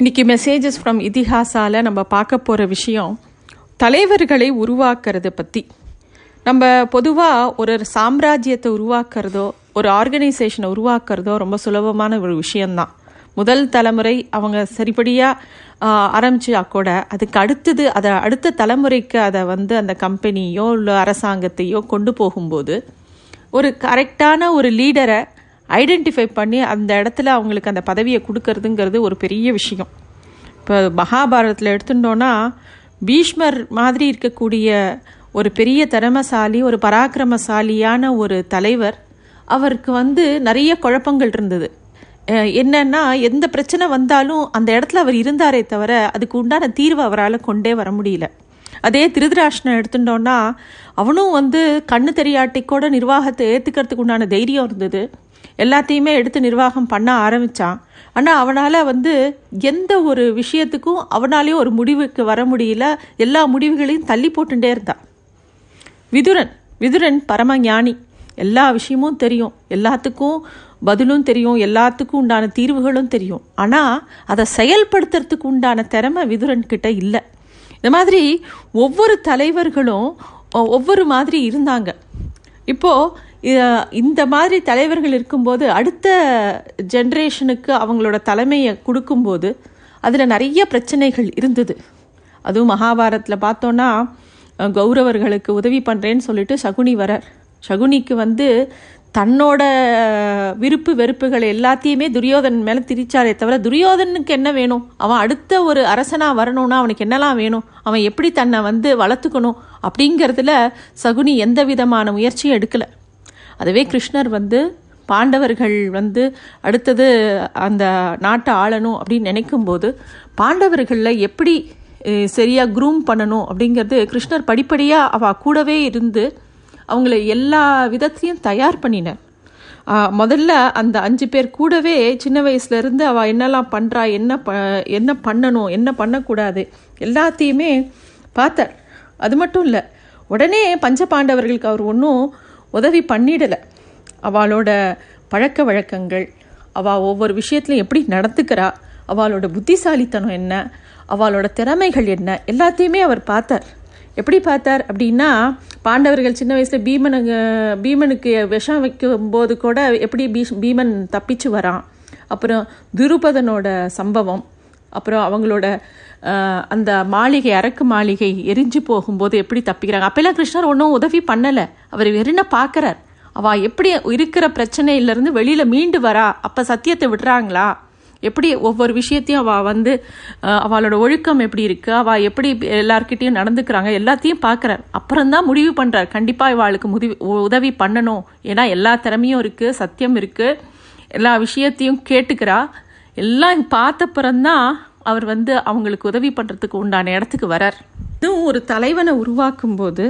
இன்றைக்கி messages from இதிஹாசால நம்ம பார்க்க போகிற விஷயம் தலைவர்களை உருவாக்குறத பற்றி நம்ம பொதுவாக ஒரு சாம்ராஜ்யத்தை உருவாக்குறதோ ஒரு ஆர்கனைசேஷனை உருவாக்குறதோ ரொம்ப சுலபமான ஒரு விஷயந்தான் முதல் தலைமுறை அவங்க சரிப்படியாக ஆரம்பிச்சா கூட அதுக்கு அடுத்தது அதை அடுத்த தலைமுறைக்கு அதை வந்து அந்த கம்பெனியோ இல்லை அரசாங்கத்தையோ கொண்டு போகும்போது ஒரு கரெக்டான ஒரு லீடரை ஐடென்டிஃபை பண்ணி அந்த இடத்துல அவங்களுக்கு அந்த பதவியை கொடுக்கறதுங்கிறது ஒரு பெரிய விஷயம். இப்போ மகாபாரதத்தில் எடுத்துட்டோன்னா பீஷ்மர் மாதிரி இருக்கக்கூடிய ஒரு பெரிய திறமசாலி ஒரு பராக்கிரமசாலியான ஒரு தலைவர் அவருக்கு வந்து நிறைய குழப்பங்கள் இருந்தது. என்னன்னா எந்த பிரச்சனை வந்தாலும் அந்த இடத்துல அவர் இருந்தாரே தவிர அதுக்கு உண்டான தீர்வை அவரால் கொண்டே வர முடியல. அதே திருதராஷ்டிரன் எடுத்துட்டோன்னா அவனும் வந்து கண்ணு தெரியாட்டி கூட நிர்வாகத்தை ஏற்றுக்கிறதுக்கு உண்டான தைரியம் இருந்தது. எல்லாத்தையுமே எடுத்து நிர்வாகம் பண்ண ஆரம்பித்தான் ஆனால் அவனால் வந்து எந்த ஒரு விஷயத்துக்கும் அவனாலேயும் ஒரு முடிவுக்கு வர முடியல. எல்லா முடிவுகளையும் தள்ளி போட்டுட்டே இருந்தான். விதுரன் விதுரன் பரம ஞானி. எல்லா விஷயமும் தெரியும். எல்லாத்துக்கும் பதிலும் தெரியும். எல்லாத்துக்கும் உண்டான தீர்வுகளும் தெரியும். ஆனால் அதை செயல்படுத்துறதுக்கு உண்டான திறமை விதுரன் கிட்ட இல்லை. இந்த மாதிரி ஒவ்வொரு தலைவர்களும் ஒவ்வொரு மாதிரி இருந்தாங்க. இப்போது இந்த மாதிரி தலைவர்கள் இருக்கும்போது அடுத்த ஜென்ரேஷனுக்கு அவங்களோட தலைமையை கொடுக்கும்போது அதில் நிறைய பிரச்சனைகள் இருந்தது. அதுவும் மகாபாரத்தில் பார்த்தோன்னா கௌரவர்களுக்கு உதவி பண்ணுறேன்னு சொல்லிட்டு சகுனி வரார். சகுனிக்கு வந்து தன்னோட விருப்பு வெறுப்புகள் எல்லாத்தையுமே துரியோதன் மேலே திரிச்சாரே தவிர துரியோதனுக்கு என்ன வேணும்? அவன் அடுத்த ஒரு அரசனாக வரணும்னா அவனுக்கு என்னலாம் வேணும்? அவன் எப்படி தன்னை வந்து வளர்த்துக்கணும்? அப்படிங்கிறதுல சகுனி எந்த விதமான முயற்சியும் எடுக்கலை. அதுவே கிருஷ்ணர் வந்து பாண்டவர்கள் வந்து அடுத்தது அந்த நாட்டை ஆளணும் அப்படின்னு நினைக்கும்போது பாண்டவர்களில் எப்படி சரியாக குரூம் க்ரூம் பண்ணணும் அப்படிங்கிறது கிருஷ்ணர் படிப்படியாக அவ கூடவே இருந்து அவங்கள எல்லா விதத்தையும் தயார் பண்ணினார். முதல்ல அந்த அஞ்சு பேர் கூடவே சின்ன வயசுலேருந்து அவள் என்னெல்லாம் பண்ணுறா என்ன ப என்ன பண்ணணும் என்ன பண்ணக்கூடாது எல்லாத்தையுமே பார்த்தார். அது மட்டும் இல்லை உடனே பஞ்ச பாண்டவர்களுக்கு அவர் ஒன்றும் உதவி பண்ணிடலை. அவளோட பழக்க வழக்கங்கள் அவள் ஒவ்வொரு விஷயத்துலையும் எப்படி நடந்துக்கிறா அவளோட புத்திசாலித்தனம் என்ன அவளோட திறமைகள் என்ன எல்லாத்தையுமே அவர் பார்த்தார். எப்படி பார்த்தார் அப்படின்னா பாண்டவர்கள் சின்ன வயசில் பீமனுக்கு பீமனுக்கு விஷம் வைக்கும்போது கூட எப்படி பீஷ் பீமன் தப்பிச்சு வரான். அப்புறம் துருபதனோட சம்பவம் அப்புறம் அவங்களோட அந்த மாளிகை அரக்கு மாளிகை எரிஞ்சு போகும்போது எப்படி தப்பிக்கிறாங்க? அப்பெல்லாம் கிருஷ்ணர் ஒன்றும் உதவி பண்ணலை. அவர் வெறுன பார்க்கறார் அவள் எப்படி இருக்கிற பிரச்சனையிலேருந்து வெளியில் மீண்டு வரா? அப்போ சத்தியத்தை விடுறாங்களா? எப்படி ஒவ்வொரு விஷயத்தையும் அவள் வந்து அவளோட ஒழுக்கம் எப்படி இருக்கு? அவள் எப்படி எல்லார்கிட்டையும் நடந்துக்கிறாங்க? எல்லாத்தையும் பார்க்கறார் அப்புறம்தான் முடிவு பண்ணுறார் கண்டிப்பாக இவாளுக்கு முதிவு உதவி பண்ணணும். ஏன்னா எல்லா திறமையும் இருக்குது சத்தியம் இருக்குது எல்லா விஷயத்தையும் கேட்டுக்கிறா. எல்லாம் பார்த்தப்புறம்தான் அவர் வந்து அவங்களுக்கு உதவி பண்ணுறதுக்கு உண்டான இடத்துக்கு வரார். இதுவும் ஒரு தலைவனை உருவாக்கும் போது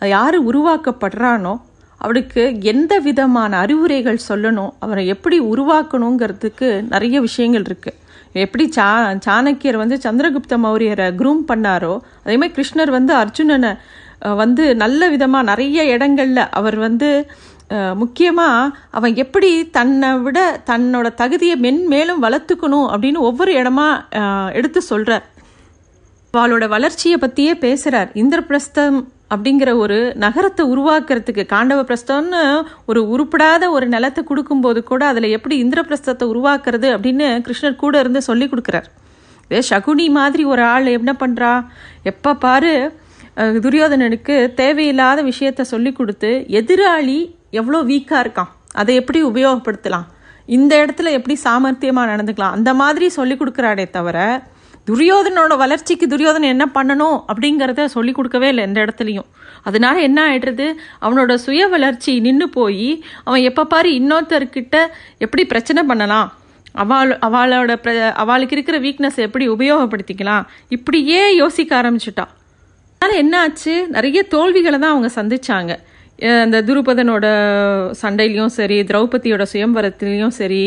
யார் உருவாக்கப்படுறானோ அவளுக்கு எந்த விதமான அறிவுரைகள் சொல்லணும் அவரை எப்படி உருவாக்கணுங்கிறதுக்கு நிறைய விஷயங்கள் இருக்குது எப்படி சா சாணக்கியர் வந்து சந்திரகுப்த மௌரியரை குரூம் பண்ணாரோ அதேமாதிரி கிருஷ்ணர் வந்து அர்ஜுனனை வந்து நல்ல விதமாக நிறைய இடங்கள்ல அவர் வந்து முக்கியமாக அவன் எப்படி தன்னை விட தன்னோட தகுதியை மென்மேலும் வளர்த்துக்கணும் அப்படின்னு ஒவ்வொரு இடமா எடுத்து சொல்கிறார் அவளோட வளர்ச்சியை பற்றியே பேசுகிறார் இந்திரபிரஸ்தம் அப்படிங்கிற ஒரு நகரத்தை உருவாக்குறதுக்கு காண்டவ பிரஸ்தம்னு ஒரு உருப்படாத ஒரு நிலத்தை கொடுக்கும்போது கூட அதில் எப்படி இந்திரபிரஸ்தத்தை உருவாக்குறது அப்படின்னு கிருஷ்ணர் கூட இருந்து சொல்லி கொடுக்குறார். இதே சகுனி மாதிரி ஒரு ஆள் என்ன பண்ணுறா எப்போ பாரு துரியோதனனுக்கு தேவையில்லாத விஷயத்த சொல்லி கொடுத்து எதிராளி எவ்வளோ வீக்காக இருக்கான். அதை எப்படி உபயோகப்படுத்தலாம்? இந்த இடத்துல எப்படி சாமர்த்தியமாக நடந்துக்கலாம்? அந்த மாதிரி சொல்லி கொடுக்குறாடே தவிர துரியோதனோட வளர்ச்சிக்கு துரியோதனன் என்ன பண்ணணும் அப்படிங்கிறத சொல்லி கொடுக்கவே இல்லை எந்த இடத்துலையும். அதனால என்ன ஆயிடுறது? அவனோட சுய வளர்ச்சி நின்று போய் அவன் எப்போ பாரு இன்னொருத்தர்கிட்ட எப்படி பிரச்சனை பண்ணலாம்? அவள் அவளோட பிர அவளுக்கு இருக்கிற வீக்னஸ் எப்படி உபயோகப்படுத்திக்கலாம்? இப்படியே யோசிக்க ஆரம்பிச்சிட்டான் அதனால் என்ன ஆச்சு? நிறைய தோல்விகளை தான் அவங்க சந்திச்சாங்க. இந்த துருபதனோட சண்டையிலையும் சரி திரௌபதியோட சுயம்பரத்துலேயும் சரி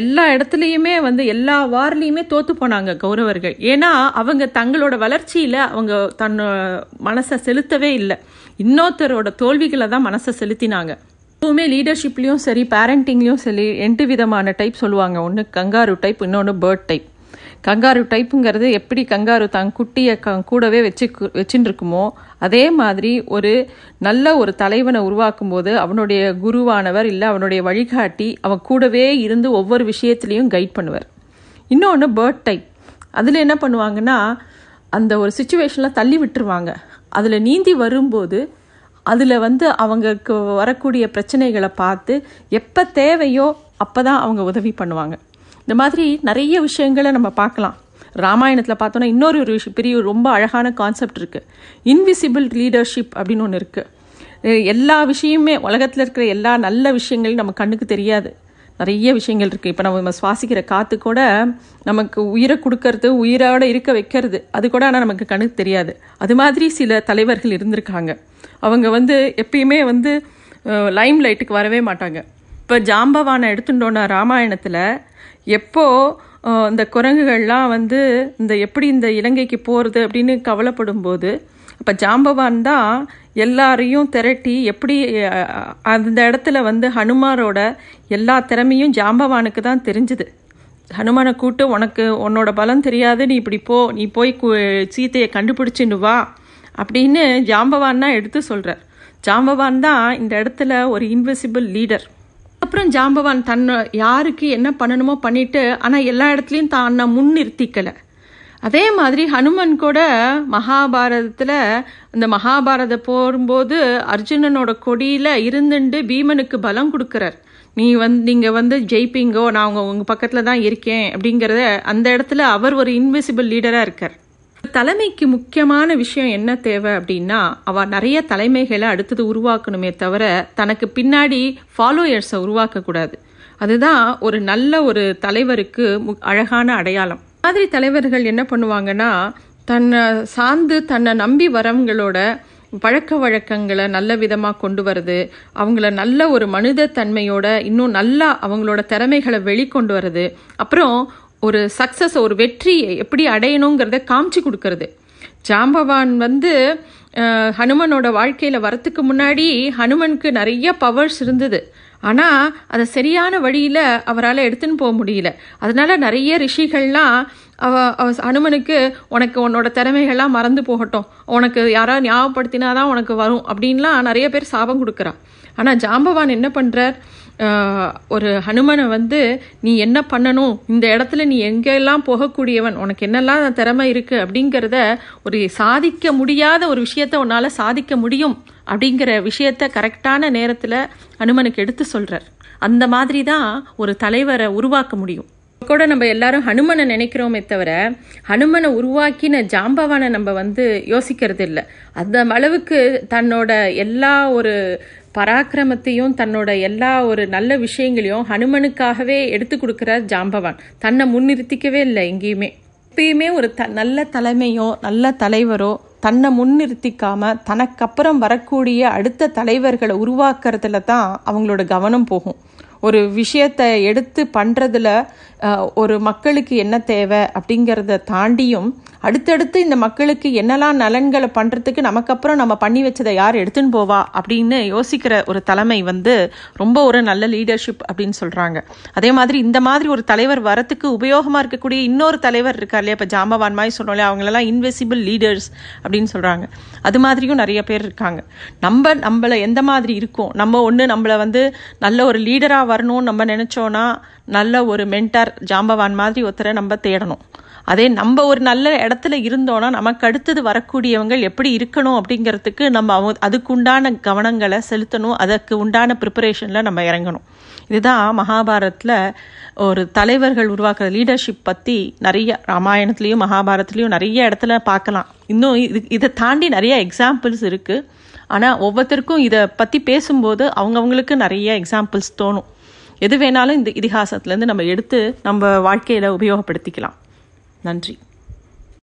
எல்லா இடத்துலையுமே வந்து எல்லா வார்லேயுமே தோற்று போனாங்க கௌரவர்கள். ஏன்னா அவங்க தங்களோட வளர்ச்சியில் அவங்க தன்னோட மனசை செலுத்தவே இல்லை. இன்னொருத்தரோட தோல்விகளை தான் மனசை செலுத்தினாங்க. எப்பவுமே லீடர்ஷிப்லேயும் சரி பேரண்டிங்லேயும் சரி ரெண்டு விதமான டைப் சொல்லுவாங்க. ஒன்று கங்காரு டைப் இன்னொன்று பேர்ட் டைப் கங்காரு டைப்புங்கிறது எப்படி கங்காரு தன் குட்டியை க கூடவே வச்சு வச்சுட்டு இருக்குமோ அதே மாதிரி ஒரு நல்ல ஒரு தலைவனை உருவாக்கும் போது அவனுடைய குருவானவர் இல்லை அவனுடைய வழிகாட்டி அவன் கூடவே இருந்து ஒவ்வொரு விஷயத்துலையும் கைட் பண்ணுவார். இன்னொன்று பேர்ட் டைப் அதில் என்ன பண்ணுவாங்கன்னா அந்த ஒரு சுச்சுவேஷனில் தள்ளி விட்டுருவாங்க. அதில் நீந்தி வரும்போது அதில் வந்து அவங்களுக்கு வரக்கூடிய பிரச்சனைகளை பார்த்து எப்போ தேவையோ அப்போ தான் அவங்க உதவி பண்ணுவாங்க. இந்த மாதிரி நிறைய விஷயங்களை நம்ம பார்க்கலாம். ராமாயணத்தில் பார்த்தோன்னா இன்னொரு ஒரு விஷயம் பெரிய ரொம்ப அழகான கான்செப்ட் இருக்குது இன்விசிபிள் லீடர்ஷிப் அப்படின்னு ஒன்று இருக்குது எல்லா விஷயமே உலகத்தில் இருக்கிற எல்லா நல்ல விஷயங்களும் நம்ம கண்ணுக்கு தெரியாது. நிறைய விஷயங்கள் இருக்குது இப்போ நம்ம சுவாசிக்கிற காற்று கூட நமக்கு உயிரை கொடுக்கறது உயிரோட இருக்க வைக்கிறது அது கூட ஆனால் நமக்கு கண்ணுக்கு தெரியாது. அது மாதிரி சில தலைவர்கள் இருந்திருக்காங்க. அவங்க வந்து எப்பயுமே வந்து லைம் லைட்டுக்கு வரவே மாட்டாங்க. இப்போ ஜாம்பவானை எடுத்துட்டோன்னா ராமாயணத்தில் எப்போ இந்த குரங்குகள்லாம் வந்து இந்த எப்படி இந்த இலங்கைக்கு போகிறது அப்படின்னு கவலைப்படும் போது இப்போ ஜாம்பவான் தான் எல்லாரையும் திரட்டி எப்படி அந்த இடத்துல வந்து ஹனுமாரோட எல்லா திறமையும் ஜாம்பவானுக்கு தான் தெரிஞ்சுது. ஹனுமானை கூட்டு உனக்கு உன்னோட பலம் தெரியாது நீ இப்படி போ நீ போய் சீத்தையை கண்டுபிடிச்சின்னு வா அப்படின்னு ஜாம்பவான் தான் எடுத்து சொல்கிறார் ஜாம்பவான் தான் இந்த இடத்துல ஒரு இன்விசிபிள் லீடர் அப்புறம் ஜாம்பவான் தன்னை யாருக்கு என்ன பண்ணணுமோ பண்ணிட்டு ஆனால் எல்லா இடத்துலையும் தன்னை முன் நிறுத்திக்கலை அதே மாதிரி ஹனுமன் கூட மகாபாரதத்தில் இந்த மகாபாரத போகும்போது அர்ஜுனனோட கொடியில் இருந்துண்டு பீமனுக்கு பலம் கொடுக்குறார். நீ வந்து நீங்கள் வந்து ஜெயிப்பீங்கோ நான் உங்கள் உங்கள் பக்கத்தில் தான் இருக்கேன் அப்படிங்கிறத அந்த இடத்துல அவர் ஒரு இன்விசிபிள் லீடராக இருக்கார். தலைமைக்கு முக்கியமான விஷயம் என்ன தேவை அப்படின்னா அவ நிறைய தலைமைகளை அடுத்தது உருவாக்கணுமே தவிர தனக்கு பின்னாடி ஃபாலோயர்ஸை உருவாக்கக்கூடாது. அதுதான் ஒரு நல்ல ஒரு தலைவருக்கு அழகான அடையாளம். மாதிரி தலைவர்கள் என்ன பண்ணுவாங்கன்னா தன்னை சார்ந்து தன்னை நம்பி வரவங்களோட பழக்க வழக்கங்களை நல்ல விதமாக கொண்டு வருது அவங்கள நல்ல ஒரு மனித தன்மையோட இன்னும் நல்லா அவங்களோட திறமைகளை வெளிக்கொண்டு வருது அப்புறம் ஒரு சக்ஸஸ் ஒரு வெற்றியை எப்படி அடையணுங்கிறத காமிச்சு கொடுக்கறது. ஜாம்பவான் வந்து ஹனுமனோட வாழ்க்கையில் வரத்துக்கு முன்னாடி ஹனுமனுக்கு நிறைய பவர்ஸ் இருந்தது. ஆனால் அதை சரியான வழியில் அவரால் எடுத்துன்னு போக முடியல. அதனால நிறைய ரிஷிகள்லாம் அவ அவ ஹனுமனுக்கு உனக்கு உன்னோட திறமைகள்லாம் மறந்து போகட்டும். உனக்கு யாராவது ஞாபகப்படுத்தினாதான் உனக்கு வரும். அப்படின்லாம் நிறைய பேர் சாபம் கொடுக்குறான். ஆனால் ஜாம்பவான் என்ன பண்ணுறார் ஒரு ஹனுமனை வந்து நீ என்ன பண்ணணும்? இந்த இடத்துல நீ எங்கெல்லாம் போகக்கூடியவன்? உனக்கு என்னெல்லாம் திறமை இருக்குது அப்படிங்கிறத ஒரு சாதிக்க முடியாத ஒரு விஷயத்த உன்னால் சாதிக்க முடியும் அப்படிங்கிற விஷயத்த கரெக்டான நேரத்தில் ஹனுமனுக்கு எடுத்து சொல்கிறார் அந்த மாதிரி தான் ஒரு தலைவரை உருவாக்க முடியும். கூட நம்ம எல்லாரும் ஹனுமனை நினைக்கிறோமே தவிர ஹனுமனை உருவாக்கின ஜாம்பவானை நம்ம வந்து யோசிக்கிறது இல்லை. அந்த அளவுக்கு தன்னோட எல்லா ஒரு பராக்கிரமத்தையும் தன்னோட எல்லா ஒரு நல்ல விஷயங்களையும் ஹனுமனுக்காகவே எடுத்து கொடுக்குறார் ஜாம்பவான். தன்னை முன்னிறுத்திக்கவே இல்லை எங்கேயுமே. எப்பயுமே ஒரு த நல்ல தலைமையோ நல்ல தலைவரோ தன்னை முன்னிறுத்திக்காம தனக்கப்புறம் வரக்கூடிய அடுத்த தலைவர்களை உருவாக்குறதுல தான் அவங்களோட கவனம் போகும். ஒரு விஷயத்தை எடுத்து பண்ணுறதுல ஒரு மக்களுக்கு என்ன தேவை அப்படிங்கிறத தாண்டியும் அடுத்தடுத்து இந்த மக்களுக்கு என்னெல்லாம் நலன்களை பண்ணுறதுக்கு நமக்கப்புறம் நம்ம பண்ணி வச்சதை யார் எடுத்துன்னு போவா அப்படின்னு யோசிக்கிற ஒரு தலைமை வந்து ரொம்ப ஒரு நல்ல லீடர்ஷிப் அப்படின்னு சொல்கிறாங்க அதே மாதிரி இந்த மாதிரி ஒரு தலைவர் வரத்துக்கு உபயோகமாக இருக்கக்கூடிய இன்னொரு தலைவர் இருக்கார் இல்லையா? இப்போ ஜாம்பவான் மாதிரி சொன்னோம் அவங்களெல்லாம் இன்வெசிபிள் லீடர்ஸ் அப்படின்னு சொல்கிறாங்க அது மாதிரியும் நிறைய பேர் இருக்காங்க. நம்ம நம்மளை எந்த மாதிரி இருக்கோம்? நம்ம ஒன்று நம்மளை வந்து நல்ல ஒரு லீடராக வரணும்னு நம்ம நினச்சோன்னா நல்ல ஒரு மென்டார் ஜாம்பவான் மாதிரி ஒருத்தரை நம்ம தேடணும். அதே நம்ம ஒரு நல்ல இடத்துல இருந்தோன்னா நமக்கு அடுத்தது வரக்கூடியவங்க எப்படி இருக்கணும் அப்படிங்கிறதுக்கு நம்ம அவங்க அதுக்கு உண்டான கவனங்களை செலுத்தணும் அதற்கு உண்டான ப்ரிப்பரேஷனில் நம்ம இறங்கணும். இதுதான் மகாபாரத்தில் ஒரு தலைவர்கள் உருவாக்குற லீடர்ஷிப் பற்றி நிறைய ராமாயணத்துலேயும் மகாபாரத்துலேயும் நிறைய இடத்துல பார்க்கலாம். இன்னும் இது இதை தாண்டி நிறைய எக்ஸாம்பிள்ஸ் இருக்குது ஆனால் ஒவ்வொருத்தருக்கும் இதை பற்றி பேசும்போது அவங்கவுங்களுக்கு நிறைய எக்ஸாம்பிள்ஸ் தோணும். எது வேணாலும் இந்த இதிகாசத்துலேருந்து நம்ம எடுத்து நம்ம வாழ்க்கையில் உபயோகப்படுத்திக்கலாம். நன்றி.